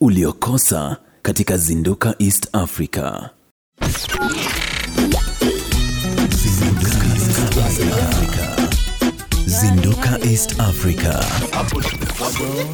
uliokosa katika Zinduka East Africa. Zinduka East Africa.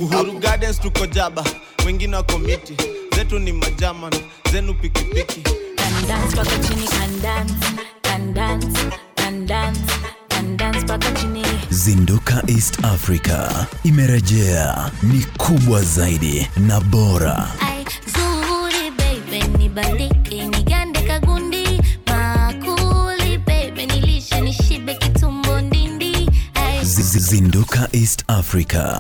Uhuru Gardens tuko jaba, wengine wako miti, zetu ni majaman, zenu pikipiki. Can dance paka chini, can dance, can dance, can dance, can dance paka chini. Zinduka East Africa. Imerejea, ni kubwa zaidi na bora. Ai, zuri baby, nibaliki, nigande kagundi. Makuli baby, nilishe nishibe kitumbo ndindi. Ai, Z- Z- Zinduka East Africa.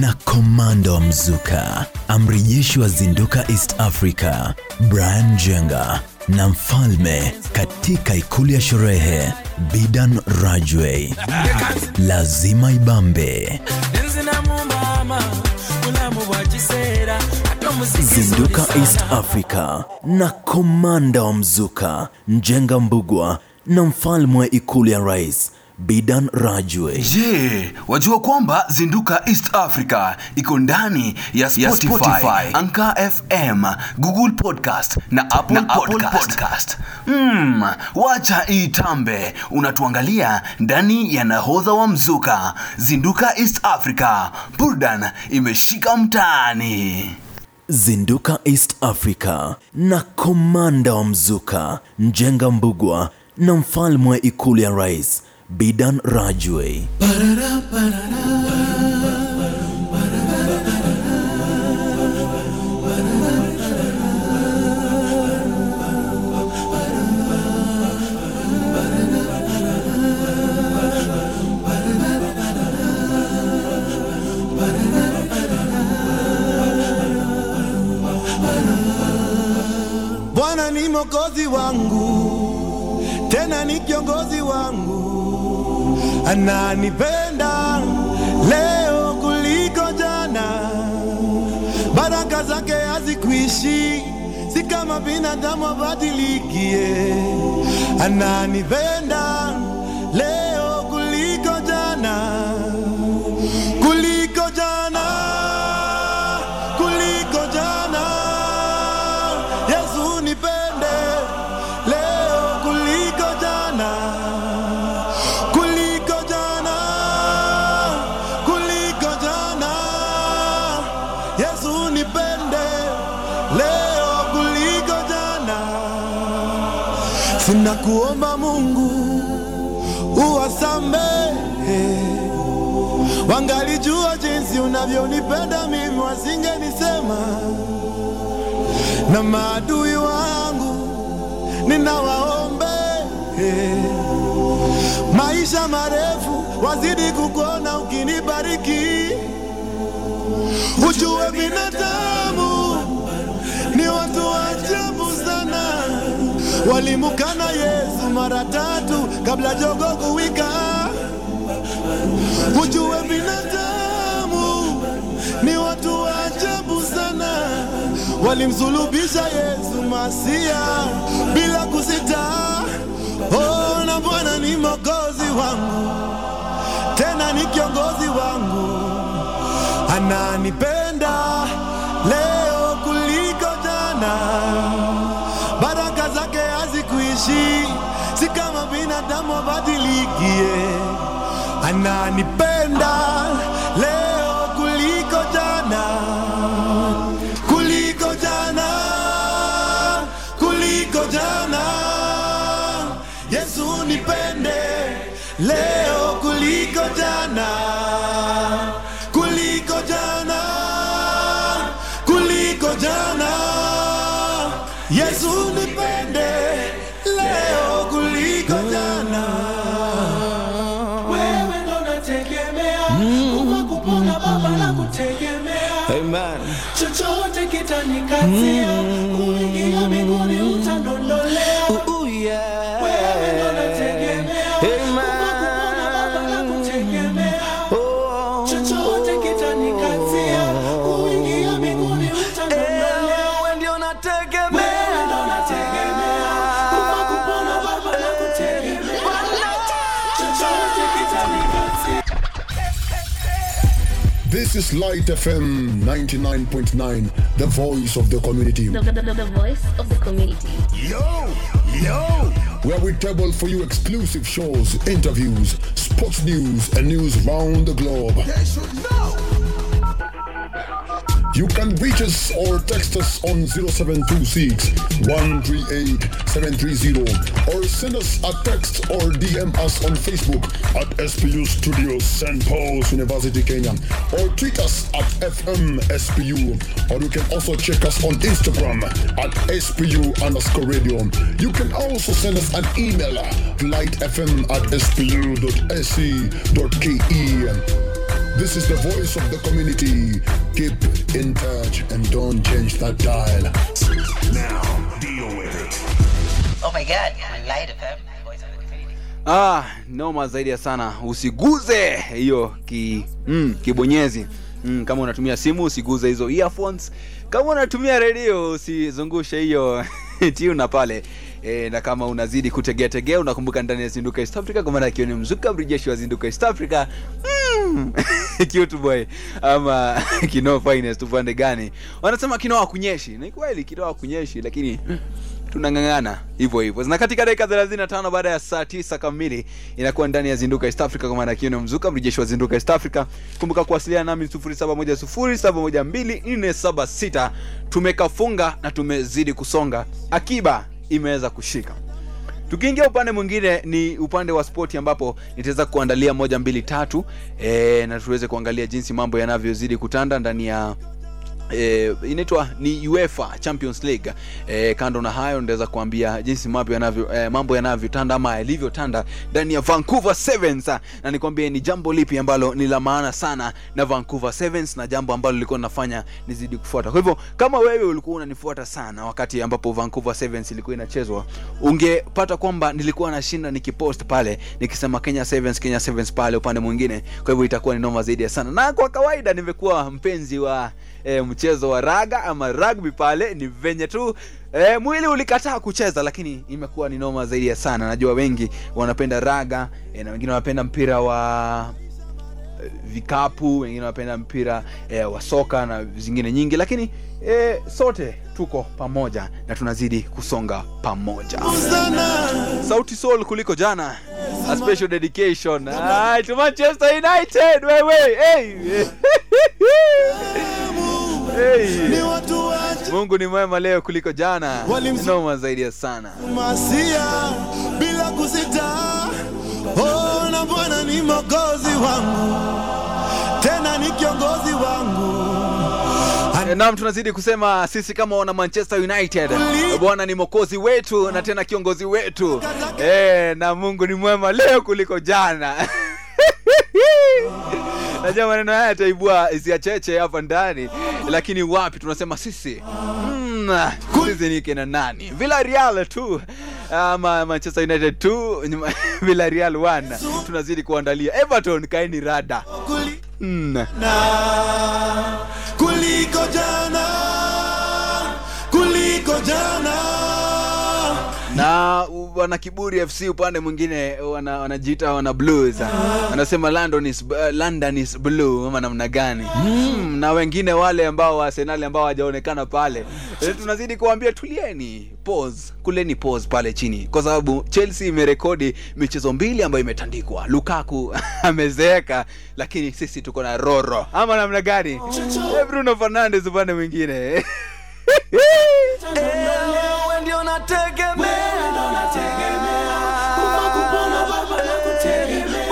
Na komando wa mzuka, amri jeshi wa Zinduka East Africa, Brian Jenga na mfalme katika ikulu ya sherehe Bidan Rajway, lazima ibambe. Zinduka East Africa na komanda wa mzuka Njenga Mbugwa na mfalme wa ikulu ya rais Bidan Rajwe. Je, wajua kwamba Zinduka East Africa iko ndani ya Spotify, Spotify Anchor FM, Google Podcast na Apple, na Podcast. Podcast. Mm, wacha itambe, unatuangalia ndani ya nahodha wa mzuka. Zinduka East Africa, burdan imeshika mtaani. Zinduka East Africa na komanda wa mzuka Njenga Mbugwa na mfalme wa ikulu ya rais Bidan Rajwe. Bwana ni mwokozi wangu, tena ni kiongozi wangu, ananipenda leo kuliko jana. Baraka zake hazikuishi, si kama binadamu abadilikie. Ananipenda leo Sina kuomba Mungu uwasamehe, wangalijua jinsi unavyonipenda mimi, wasingenisema. Na maadui wangu ninawaombe maisha marefu, wazidi kukuona ukinibariki. Ujue binadamu ni watu wa ajabu sana, walimukana Yesu mara tatu kabla jogo kuwika. Ujue binadamu ni watu wa ajabu sana, walimsulubisha Yesu Masia bila kusita. Oh, na Bwana ni mwokozi wangu, tena ni kiongozi wangu, ananipenda leo kuliko jana. Hazikuishi, si kama binadamu abadilikie. Ananipenda leo kuliko jana, kuliko jana, kuliko jana. Yesu nipende leo kuliko jana, kitanikatia is Light FM 99.9, the voice of the community. the, the, the, the voice of the community. Yo, yo, where we table for you exclusive shows, interviews, sports news, and news round the globe. You can reach us or text us on 0726 138 730 or send us a text or DM us on Facebook at SPU Studios St. Paul's University, Kenya or tweet us at FMSPU or you can also check us on Instagram at SPU underscore radio. You can also send us an email lightfm at spu.se.ke. This is the voice of the community. Keep in touch and don't change that dial. Now, deal with it. Oh my god, Light FM, voice of the community. Ah, noma zaidi ya sana. Usiguze hiyo ki mm, kibonyezi. Mm, kama unatumia simu usiguze hizo earphones. Kama unatumia redio usizungushe hiyo tuna pale. E, na kama unazidi kutegeategea, unakumbuka ndani ya Zinduka East Africa kwa maana akiwa ni mzuka mrejeshi wa Zinduka East Africa. Mm. cute boy? Ama kino finest upande gani? Wanasema kino hakunyeshi. Ni kweli kino hakunyeshi lakini tunang'ang'ana hivyo hivyo. Na katika dakika 35 baada ya saa tisa kamili inakuwa ndani ya zinduka east africa kwa maana kione mzuka mrejeshi wa zinduka east africa. Kumbuka kuwasiliana nami 0710712476 tumekafunga na tumezidi kusonga. Akiba imeweza kushika tukiingia upande mwingine ni upande wa spoti ambapo nitaweza kuandalia moja mbili tatu e, na tuweze kuangalia jinsi mambo yanavyozidi kutanda ndani ya E, inaitwa ni UEFA Champions League. E, kando na hayo ndaweza kuambia jinsi mambo yanavyo e, mambo yanavyotanda ama yalivyotanda ndani ya Vancouver Sevens na nikwambie ni jambo lipi ambalo ni la maana sana na Vancouver Sevens na jambo ambalo lilikuwa linafanya nizidi kufuata. Kwa hivyo kama wewe ulikuwa unanifuata sana wakati ambapo Vancouver Sevens ilikuwa inachezwa, ungepata kwamba nilikuwa nashinda nikipost pale nikisema Kenya Sevens, Kenya Sevens pale upande mwingine. Kwa hivyo itakuwa ni noma zaidi sana, na kwa kawaida nimekuwa mpenzi wa e, mchezo wa raga ama rugby pale ni venye tu e, mwili ulikataa kucheza lakini imekuwa ni noma zaidi ya sana. Najua wengi wanapenda raga e, na wengine wanapenda mpira wa vikapu wengine wanapenda mpira e, wa soka na zingine nyingi lakini e, sote tuko pamoja na tunazidi kusonga pamoja. Sauti soul kuliko jana a special dedication. Ah, to manchester united wewe hey. hey. ni watu wa mungu ni mwema leo kuliko jana noma zaidi ya sana masia bila kusita. Oh, na Bwana ni mwokozi wangu, tena ni kiongozi wangu. Eh, naam tunazidi kusema sisi kama wana manchester united bwana ni mokozi wetu na tena kiongozi wetu Eh, na mungu ni mwema leo kuliko jana najua maneno haya yataibua hisia cheche hapa ndani lakini wapi tunasema sisi? Mm, sisi ni kina nani? Villarreal tu. Ama manchester united tu. Villarreal 1 tunazidi kuandalia. Everton kaini rada. Mm. na. Kuliko jana, kuliko jana. na wana kiburi fc upande mwingine wana- wanajiita wana blues wanasema london is, uh, london is blue ama namna gani? Mm, na wengine wale ambao wa ambao hawajaonekana pale. E, tunazidi kuambia tulieni pause kuleni pause pale chini kwa sababu chelsea imerekodi michezo mbili ambayo imetandikwa. Lukaku amezeeka lakini sisi tuko na roro. Ama namna gani? Oh. bruno fernandes upande mwingine Wewe ndio nategemea, kufa ni Baba nakutegemea.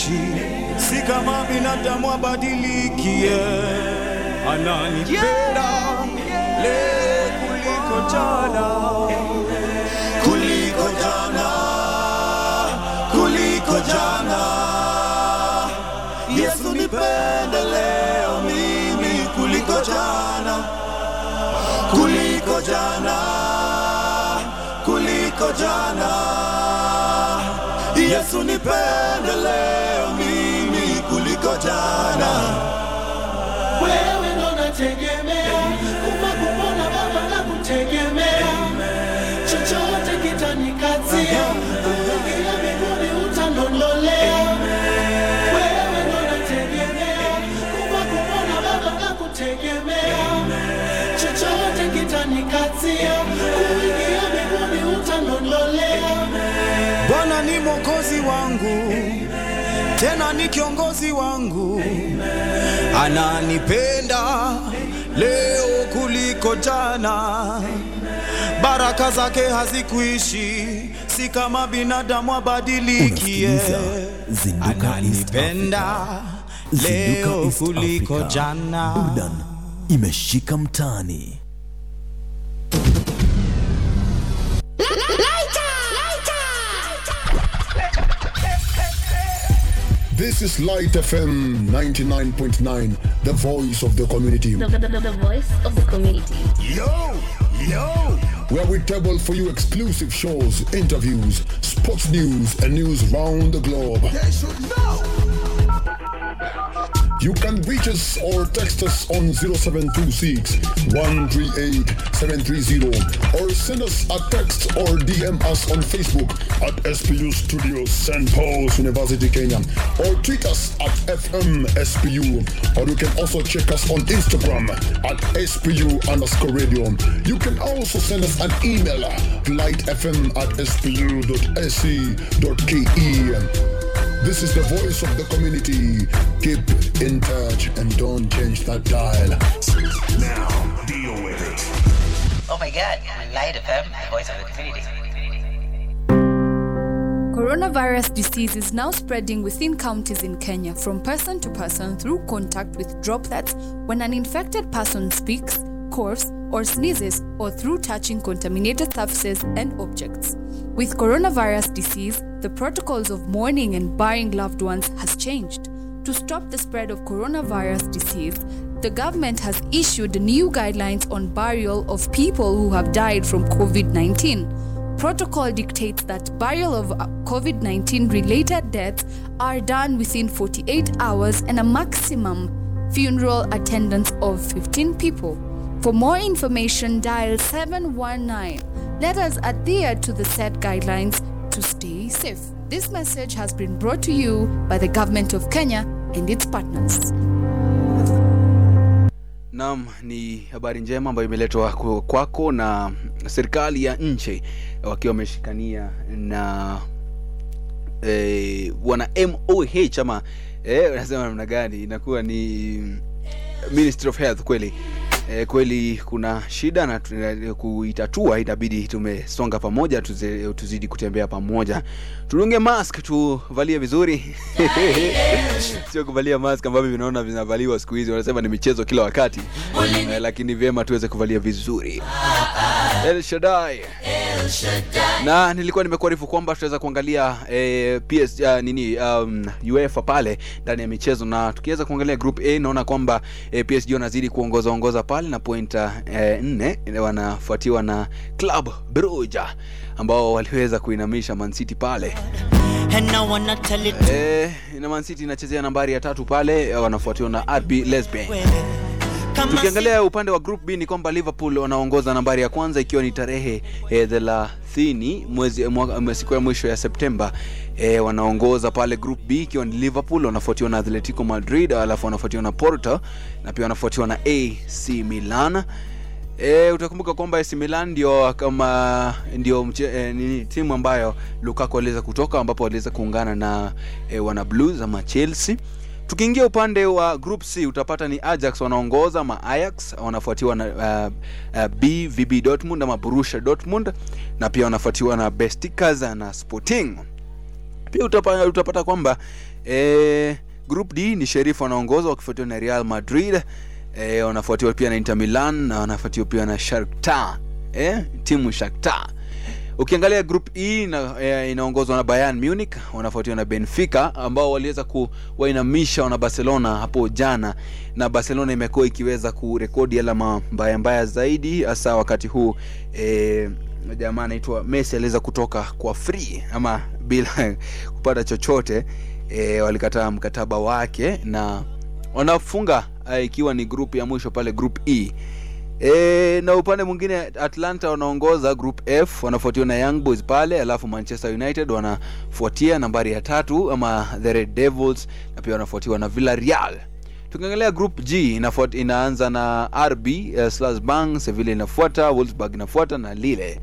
Hazikuishi, si kama binadamu abadilikie. Ananipenda leo kuliko jana, kuliko jana, kuliko jana. Yesu nipende leo mimi kuliko jana, kuliko jana, kuliko jana. Yesu nipende leo mimi kuliko jana. wewe ndo nategemea. Kufa baba na kutegemea. Chochote kitanikatia kuingia mbinguni utanondolea, wewe ndo nategemea. Kufa baba na kutegemea. Chochote kitanikatia Ni mwokozi wangu, tena ni kiongozi wangu, ananipenda leo kuliko jana. Baraka zake hazikuishi, si kama binadamu abadilikie. Ananipenda leo kuliko jana. Burdan imeshika mtaani. This is Light FM 99.9, the voice of the community. The, the, the, the voice of the community. Yo, yo, where we table for you exclusive shows, interviews, sports news, and news round the globe. You can reach us or text us on 0726 138 730 or send us a text or DM us on Facebook at SPU Studios St. Paul's University, Kenya or tweet us at FMSPU or you can also check us on Instagram at SPU underscore radio. You can also send us an email lightfm at spu.sc.ke. This is the voice of the community. Keep in touch and don't change that dial. Now, deal with it. Oh my god, Light FM, the voice of the community. Coronavirus disease is now spreading within counties in Kenya from person to person through contact with droplets when an infected person speaks, coughs, or sneezes, or through touching contaminated surfaces and objects. With coronavirus disease, the protocols of mourning and burying loved ones has changed. To stop the spread of coronavirus disease, the government has issued new guidelines on burial of people who have died from COVID 19. Protocol dictates that burial of uh, COVID 19 related deaths are done within 48 hours and a maximum funeral attendance of 15 people. For more information, dial 719. Let us adhere to the set guidelines to stay safe. This message has been brought to you by the Government of Kenya and its partners. Naam, ni habari njema ambayo imeletwa kwako na serikali ya nchi wakiwa wameshikania na eh, wana MOH ama eh, unasema namna gani? Inakuwa ni Ministry of Health kweli. E, kweli kuna shida na kuitatua itabidi tumesonga pamoja tuze, tuzidi kutembea pamoja. Tudunge mask tuvalie vizuri. Sio kuvalia mask ambavyo vinaona vinavaliwa siku hizi wanasema ni michezo kila wakati. E, lakini vyema tuweze kuvalia vizuri. El na nilikuwa nimekuarifu kwamba tutaweza kuangalia eh, PS, uh, nini um, pale ndani ya michezo. Na tukiweza kuangalia group A naona kwamba eh, PSG wanazidi kuongoza ongoza pale na pointa eh, nne eh, wanafuatiwa na Club Brugge ambao waliweza kuinamisha Man City pale. Eh, na Man City inachezea nambari ya tatu pale eh, wanafuatiwa na RB Leipzig tukiangalia upande wa group b ni kwamba liverpool wanaongoza nambari ya kwanza ikiwa ni tarehe eh, thelathini mwezi siku ya mwisho ya septemba eh, wanaongoza pale group b ikiwa ni liverpool wanafuatiwa na atletico madrid alafu wanafuatiwa na porto na pia wanafuatiwa na ac milan E, utakumbuka kwamba AC Milan ndio kama ndio e, nini, timu ambayo Lukaku aliweza kutoka ambapo waliweza kuungana na e, wana Blues ama Chelsea. Tukiingia upande wa group C utapata ni Ajax wanaongoza ma Ajax wanafuatiwa na uh, uh, BVB Dortmund ama Borussia Dortmund na pia wanafuatiwa na Besiktas na Sporting. Pia utapata, utapata kwamba eh, group D ni Sheriff wanaongoza wakifuatiwa na Real Madrid eh, wanafuatiwa pia na Inter Milan na wanafuatiwa pia na Shakhtar eh, timu Shakhtar ukiangalia group e eh, inaongozwa na bayern munich wanafuatiwa na benfica ambao waliweza kuwainamisha wana barcelona hapo jana na barcelona imekuwa ikiweza kurekodi alama mbaya mbaya zaidi hasa wakati huu e, jamaa anaitwa messi aliweza kutoka kwa free ama bila kupata chochote e, walikataa mkataba wake na wanafunga ikiwa ni group ya mwisho pale group e E, na upande mwingine atlanta wanaongoza group f wanafuatiwa na young boys pale alafu manchester united wanafuatia nambari ya tatu ama the red devils na pia wanafuatiwa na villarreal. Tukiangalia group g inaanza na rb uh, slasbang sevilla inafuata wolfsburg inafuata na lille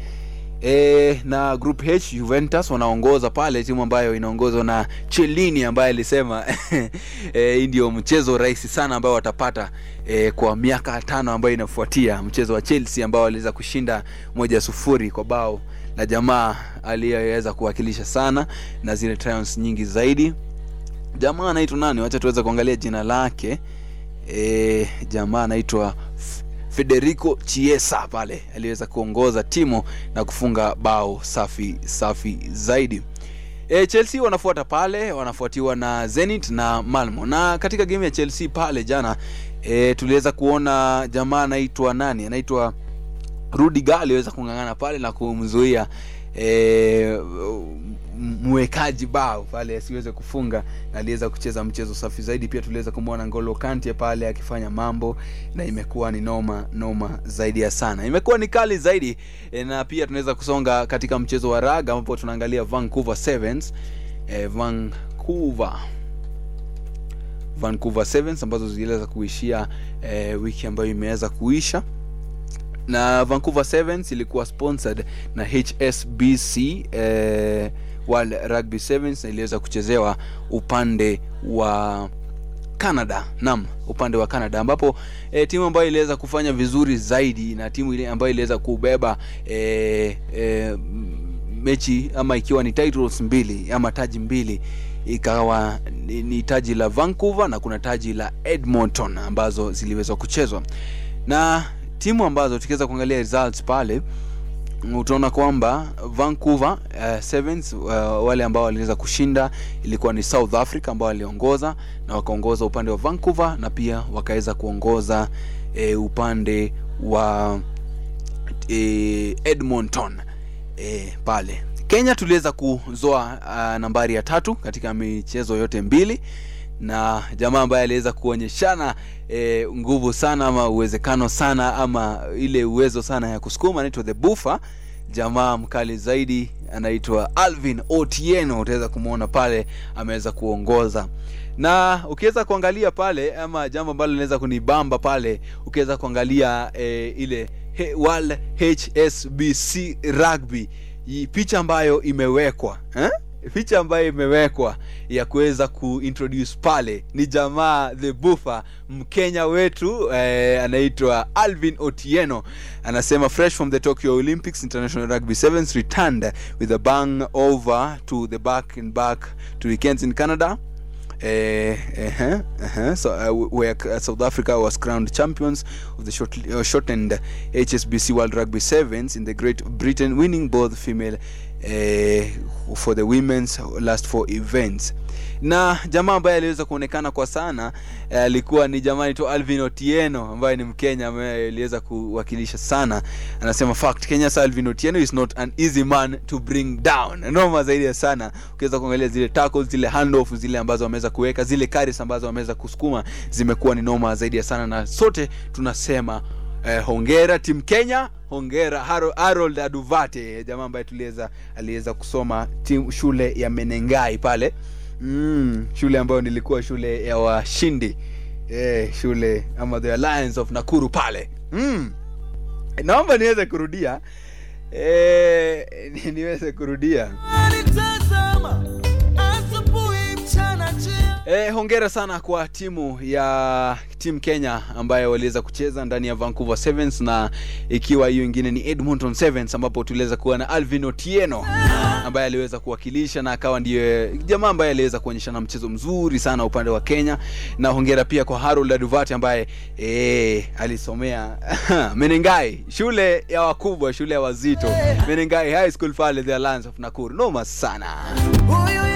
E, na group h juventus wanaongoza pale timu ambayo inaongozwa na chelini ambaye alisema e, hii ndio mchezo rahisi sana ambao watapata e, kwa miaka tano ambayo inafuatia. Mchezo wa chelsea ambao waliweza kushinda moja sufuri kwa bao la jamaa aliyeweza kuwakilisha sana na zile triumphs nyingi zaidi. Jamaa anaitwa nani? Wacha tuweze kuangalia jina lake. E, jamaa anaitwa federico chiesa pale aliweza kuongoza timu na kufunga bao safi safi zaidi. E, chelsea wanafuata pale wanafuatiwa na zenit na malmo. Na katika game ya chelsea pale jana e, tuliweza kuona jamaa anaitwa nani? Anaitwa rudiga aliweza kung'ang'ana pale na kumzuia e, mwekaji bao pale asiweze kufunga aliweza kucheza mchezo safi zaidi. Pia tuliweza kumwona ngolo kante pale akifanya mambo na imekuwa ni noma noma zaidi ya sana. Imekuwa ni kali zaidi e, na pia tunaweza kusonga katika mchezo wa raga ambapo tunaangalia vancouver sevens. E, vancouver vancouver sevens ambazo ziliweza kuishia e, wiki ambayo imeweza kuisha na vancouver sevens ilikuwa sponsored na hsbc eh, world rugby sevens na iliweza kuchezewa upande wa canada. Nam upande wa canada ambapo e, timu ambayo iliweza kufanya vizuri zaidi na timu ile ambayo iliweza kubeba e, e, mechi ama ikiwa ni titles mbili ama taji mbili ikawa ni, ni taji la vancouver na kuna taji la edmonton ambazo ziliweza kuchezwa. Na timu ambazo tukiweza kuangalia results pale utaona kwamba vancouver uh, sevens uh, wale ambao waliweza kushinda ilikuwa ni south africa ambao waliongoza na wakaongoza upande wa vancouver na pia wakaweza kuongoza eh, upande wa eh, edmonton eh, pale. Kenya tuliweza kuzoa uh, nambari ya tatu katika michezo yote mbili na jamaa ambaye aliweza kuonyeshana e, nguvu sana ama uwezekano sana ama ile uwezo sana ya kusukuma anaitwa the bufa jamaa mkali zaidi anaitwa alvin otieno utaweza kumwona pale ameweza kuongoza na ukiweza kuangalia pale ama jambo ambalo linaweza kunibamba pale ukiweza kuangalia e, ile he, world hsbc rugby picha ambayo imewekwa eh? Picha ambayo imewekwa ya kuweza kuintroduce pale ni jamaa the bufa mkenya wetu eh, anaitwa alvin otieno anasema fresh from the tokyo olympics international rugby sevens returned with a bang over to the back and back to weekends in canada Uh, uh-huh, uh-huh. So, uh, where uh, South Africa was crowned champions of the short, uh, shortened HSBC World Rugby Sevens in the Great Britain, winning both female uh, for the women's last four events. Na jamaa ambaye aliweza kuonekana kwa sana alikuwa eh, ni jamani tu alvin otieno ambaye ni mkenya ambaye aliweza kuwakilisha sana. Anasema fact kenya's alvin otieno is not an easy man to bring down. Noma zaidi ya sana ukiweza kuangalia zile tackles zile handoff zile ambazo wameweza kuweka zile carries ambazo wameweza kusukuma zimekuwa ni noma zaidi ya sana. Na sote tunasema eh, hongera tim kenya hongera harold aduvate jamaa ambaye tuliweza aliweza kusoma tim, shule ya menengai pale. Mm, shule ambayo nilikuwa shule ya washindi. Eh, shule ama the alliance of nakuru pale. Mm. naomba niweze kurudia. Eh, niweze kurudia Eh, hongera sana kwa timu ya timu Kenya ambayo waliweza kucheza ndani ya Vancouver Sevens na ikiwa hiyo ingine ni Edmonton Sevens ambapo tuliweza kuwa na Alvin Otieno ambaye aliweza kuwakilisha na akawa ndiye jamaa ambaye aliweza kuonyeshana mchezo mzuri sana upande wa kenya. Na hongera pia kwa harold aduvati ambaye e, alisomea menengai shule ya wakubwa shule ya wazito. Menengai high school pale the alliance of nakuru. Noma sana. Huyu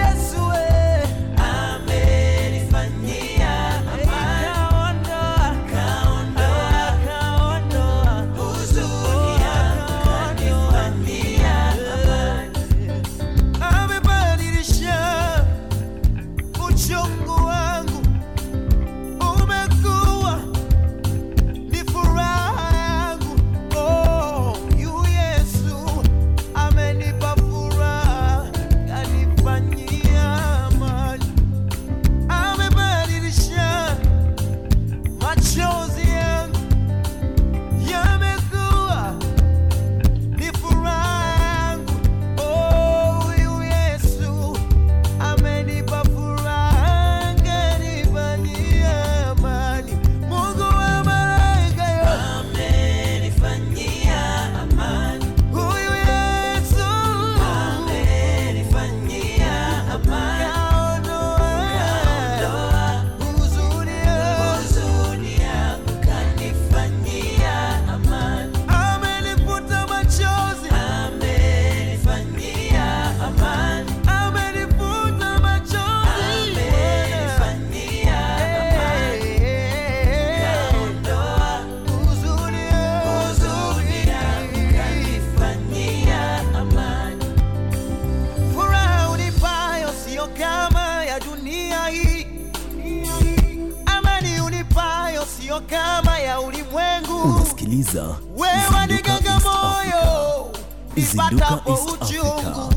Zinduka kwa uchungu,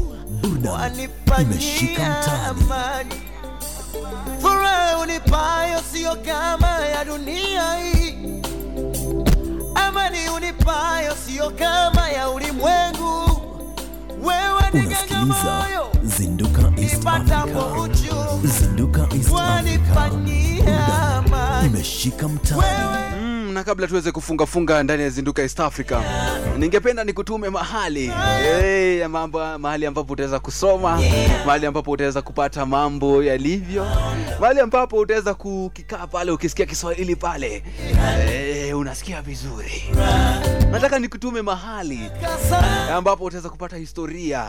wanifanyia amani. Furaha unipayo sio kama ya dunia hii, amani unipayo sio kama ya ulimwengu. Wewe ni ganga moyo zinduka east africa. zinduka east africa. imeshika mtaani na kabla tuweze kufungafunga ndani ya zinduka east africa ningependa nikutume mahali. Hey, mambo mahali ambapo utaweza kusoma mahali ambapo utaweza kupata mambo yalivyo mahali ambapo utaweza kukikaa pale ukisikia kiswahili pale. Hey, unasikia vizuri. Nataka nikutume mahali ambapo utaweza kupata historia.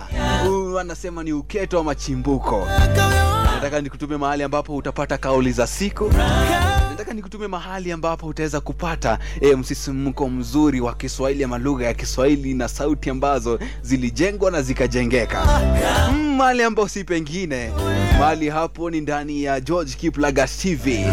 Wanasema ni uketo wa machimbuko. Nataka nikutume mahali ambapo utapata kauli za siku nataka nikutume mahali ambapo utaweza kupata e, msisimko mzuri wa kiswahili ama lugha ya kiswahili na sauti ambazo zilijengwa na zikajengeka. Mm, mahali ambao si pengine. Mahali hapo ni ndani ya george kiplagat tv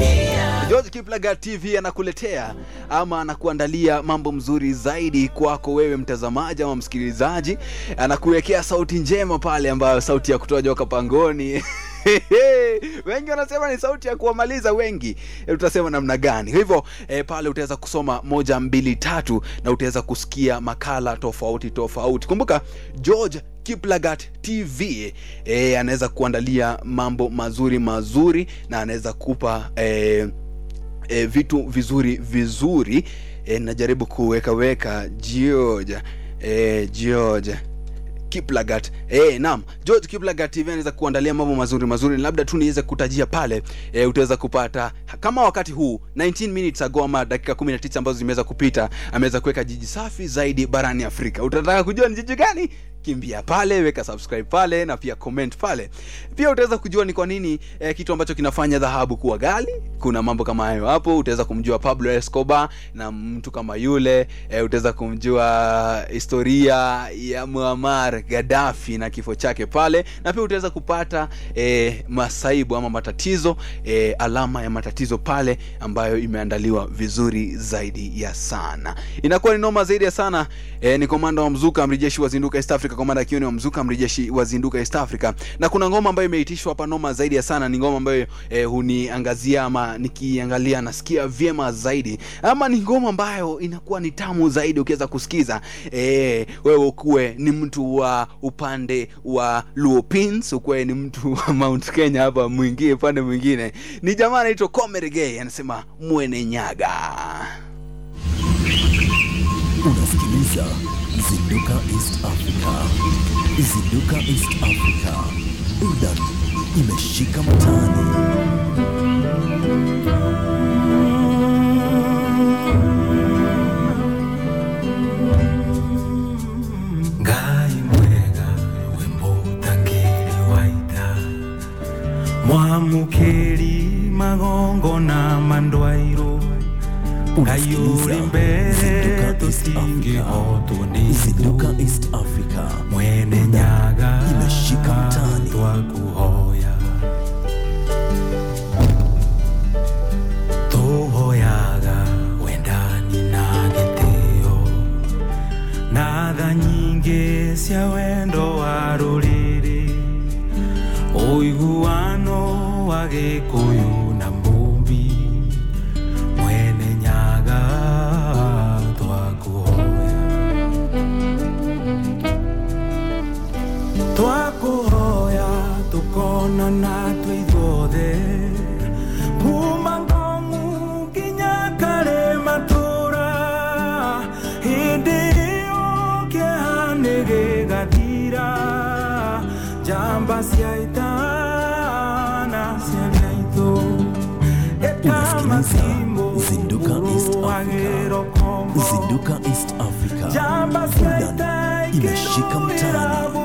george kiplagat tv anakuletea ama anakuandalia mambo mzuri zaidi kwako wewe mtazamaji ama msikilizaji. Anakuwekea sauti njema pale ambayo sauti ya kutoa joka pangoni wengi wanasema ni sauti ya kuwamaliza wengi. E, utasema namna gani? Hivyo e, pale utaweza kusoma moja mbili tatu na utaweza kusikia makala tofauti tofauti. Kumbuka george kiplagat tv e, anaweza kuandalia mambo mazuri mazuri na anaweza kupa e, e, vitu vizuri vizuri. E, najaribu kuwekaweka george. E, george kiplagat. Eh, naam. George kiplagat tv anaweza kuandalia mambo mazuri mazuri labda tu niweze kutajia pale. Eh, utaweza kupata kama wakati huu 19 minutes ago ama dakika 19 ambazo zimeweza kupita ameweza kuweka jiji safi zaidi barani afrika. Utataka kujua ni jiji gani kimbia pale weka subscribe pale na pia comment pale. Pia utaweza kujua ni kwa nini eh, kitu ambacho kinafanya dhahabu kuwa gali kuna mambo kama hayo hapo. Utaweza kumjua pablo escobar na mtu kama yule eh, utaweza kumjua historia ya muamar gadafi na kifo chake pale. Na pia utaweza kupata eh, masaibu ama matatizo eh, alama ya matatizo pale ambayo imeandaliwa vizuri zaidi ya sana. Inakuwa ni noma zaidi ya sana eh, ni komanda wa mzuka mrejeshi wa east africa komanda akiwa ni wa mzuka mrejeshi wa east africa. Na kuna ngoma ambayo imeitishwa hapa noma zaidi ya sana. Ni ngoma ambayo eh, huniangazia ama nikiangalia nasikia vyema zaidi. Ama ni ngoma ambayo inakuwa ni tamu zaidi ukiweza kusikiza. Eh, wewe ukuwe ni mtu wa upande wa luopins ukuwe ni mtu wa mount kenya hapa mwingie upande mwingine. Ni jamaa anaitwa comeregay anasema mwene nyaga Unasikiliza Zinduka East Africa. Zinduka East Africa. udan imeshika mtaani. ngai mwega wembutangiri waita mwamukiri magongo na mandwairo ni Zinduka East Africa. mwene nyaga imeshika mtaani. twakuhoya tuhoyaga wendani na gĩtĩo. Na tha nyingĩ cia wendo wa ruriri uiguano wa gĩkũyũ Zinduka East Africa. njamba imeshika mtaani.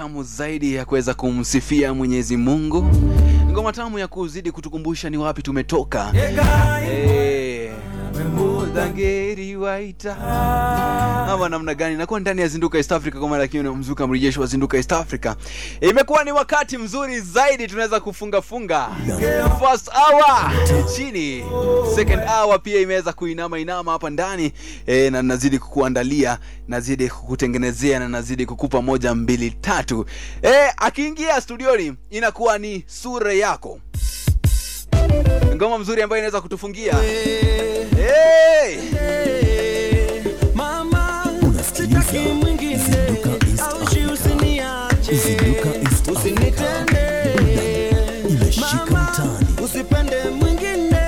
Tamu zaidi ya kuweza kumsifia Mwenyezi Mungu, ngoma tamu ya kuzidi kutukumbusha ni wapi tumetoka. Eh, Mudhangeri waita ama namna gani? Nakuwa ndani ya Zinduka East Africa kwa mara nyingine, mzuka mrejesho wa Zinduka East Africa. Imekuwa ni wakati mzuri zaidi, tunaweza kufunga funga first hour chini, second hour pia imeweza kuinama inama hapa ndani e, na nazidi kukuandalia, nazidi kukutengenezea na nazidi kukupa moja mbili tatu. E, akiingia studioni inakuwa ni sura yako ngoma mzuri ambayo inaweza kutufungia. Hey! Burdan imeshika mtaani. usipende mwingine.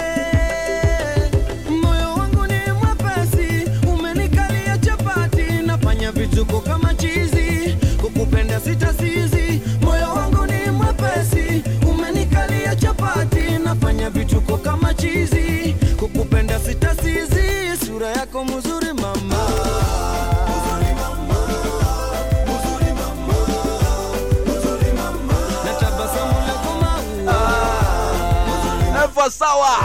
Moyo wangu ni mwepesi. Umenikalia chapati. Nafanya vituko kama chizi. Kukupenda sura yako mzuri mama. Sawa.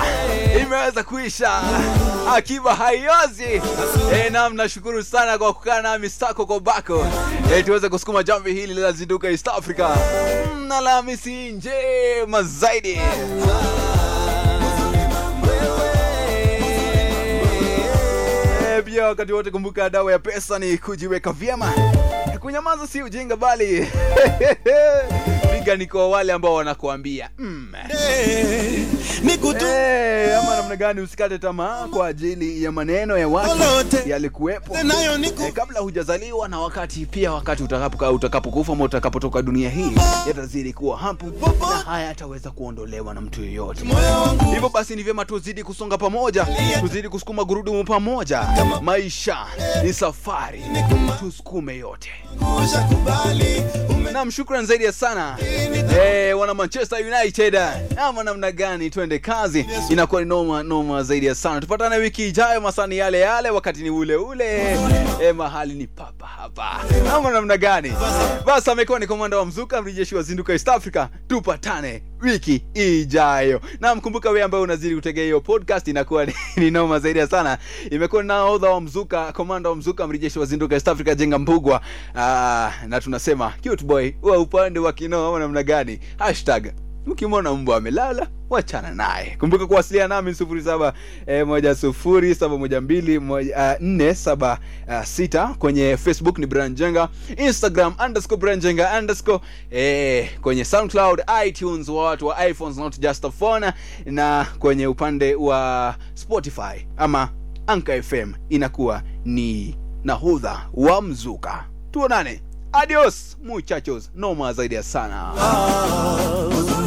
Imeweza kuisha. Akiba haiozi. E, nam nashukuru sana kwa kukaa nami sako kwa bako e, tuweze kusukuma jamvi hili la zinduka east africa. Mm, na Alhamisi njema zaidi Eh, pia wakati wote kumbuka dawa ya pesa ni kujiweka vyema. Kunyamaza si ujinga bali kwa wale ambao wanakuambia. Mm. hey, ama namna gani usikate tamaa kwa ajili ya maneno ya watu yalikuwepo. Niku- eh, kabla hujazaliwa na wakati pia wakati utakapokufa utakapokufa ama utakapotoka dunia hii yatazidi kuwa hapo na haya yataweza kuondolewa na mtu yeyote. Hivyo basi ni vyema tuzidi kusonga pamoja tuzidi kusukuma gurudumu pamoja. Maisha ni safari. Tusukume yote. Naam, shukran zaidi sana eh, wana manchester united ama namna gani? Twende kazi. Inakuwa ni noma noma zaidi ya sana. Tupatane wiki ijayo masani yale yale wakati ni ule ule. Eh, mahali ni papa hapa. Ama namna gani? Basi amekuwa ni komanda wa mzuka mrejeshi wa zinduka east africa. Tupatane wiki ijayo. Na mkumbuka wewe ambaye unazidi kutegea hiyo podcast inakuwa ni, ni noma zaidi sana. Imekuwa naodha wa mzuka komanda wa mzuka mrejeshi wa zinduka east africa jenga mbugwa. Uh, na tunasema cute boy wa upande wa kinoo ama namna gani? Hashtag ukimwona mbwa amelala wachana naye. Kumbuka kuwasiliana nami sufuri saba eh, moja sufuri saba moja mbili moja, uh, nne saba uh, sita. Kwenye facebook ni brian jenga instagram underscore brian jenga underscore eh, kwenye soundcloud itunes wa watu wa iphones not just a phone. Na kwenye upande wa spotify ama anka fm inakuwa ni nahudha wa mzuka. Tuonane. Adios muchachos. Noma zaidi ya sana. Je,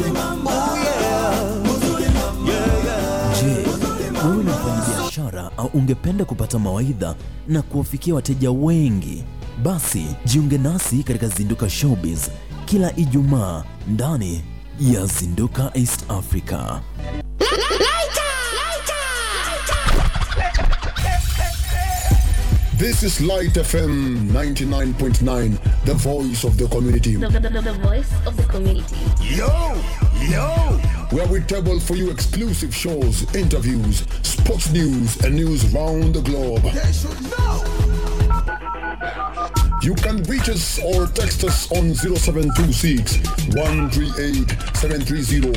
ungependa kupata mawaidha na kuwafikia wateja wengi? Basi jiunge nasi katika Zinduka Showbiz kila Ijumaa ndani ya Zinduka East Africa. This is Light FM 99.9, the voice of the community. The, the, the, the voice of the community. Yo, yo, where we table for you exclusive shows, interviews, sports news, and news round the globe. You can reach us or text us on 0726 138 730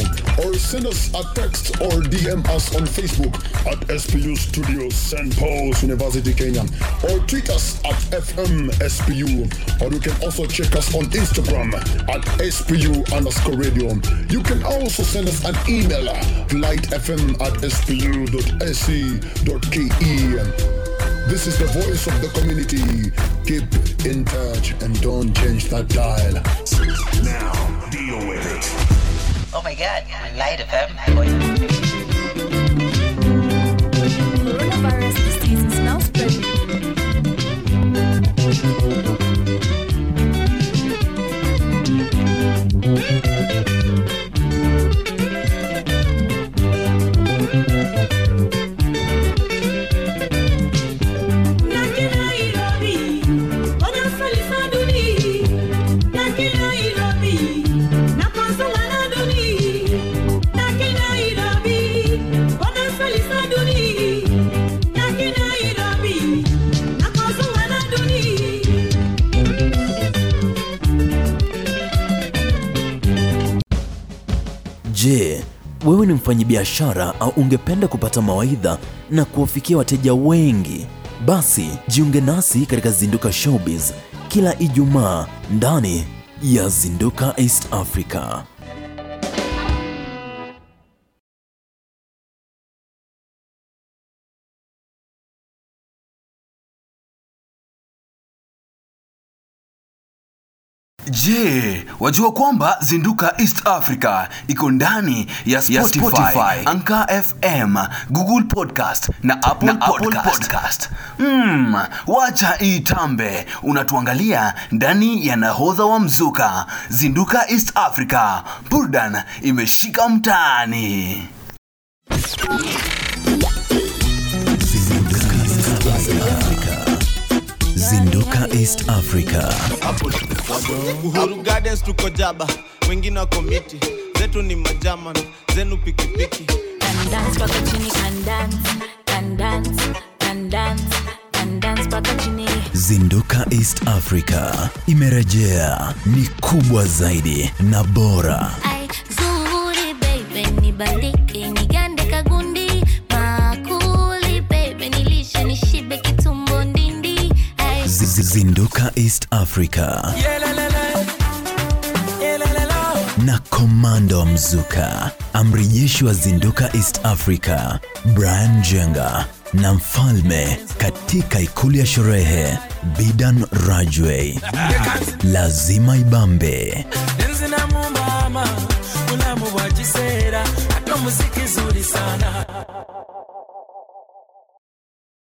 or send us a text or DM us on Facebook at SPU Studios St. Paul's University, Kenya or tweet us at FMSPU or you can also check us on Instagram at SPU underscore radio. You can also send us an email lightfm at spu.sc.ke. This is the voice of the community. Keep in touch and don't change that dial. Now, deal with it. Oh my god, Light FM, the voice wewe ni mfanyabiashara au ungependa kupata mawaidha na kuwafikia wateja wengi? Basi jiunge nasi katika Zinduka Showbiz kila Ijumaa ndani ya Zinduka East Africa. Je, wajua kwamba Zinduka East Africa iko ndani ya Spotify, Spotify Anchor FM, Google Podcast na Apple, na Podcast. Podcast. Mm, wacha itambe, unatuangalia ndani ya nahodha wa mzuka. Zinduka East Africa, burdan imeshika mtaani. East Africa. Uhuru Gardens tuko jaba, wengine wako miti, zetu ni majaman, zenu pikipiki. Can dance paka chini can dance, can dance, can dance, can dance paka chini. Zinduka East Africa imerejea, ni kubwa zaidi na bora. Ai, zuri baby nibaliki Zinduka East Africa. Na komando mzuka, amri jeshi wa Zinduka East Africa, Brian Jenga. Na mfalme katika ikulu ya sherehe Bidan Rajwe, lazima ibambe.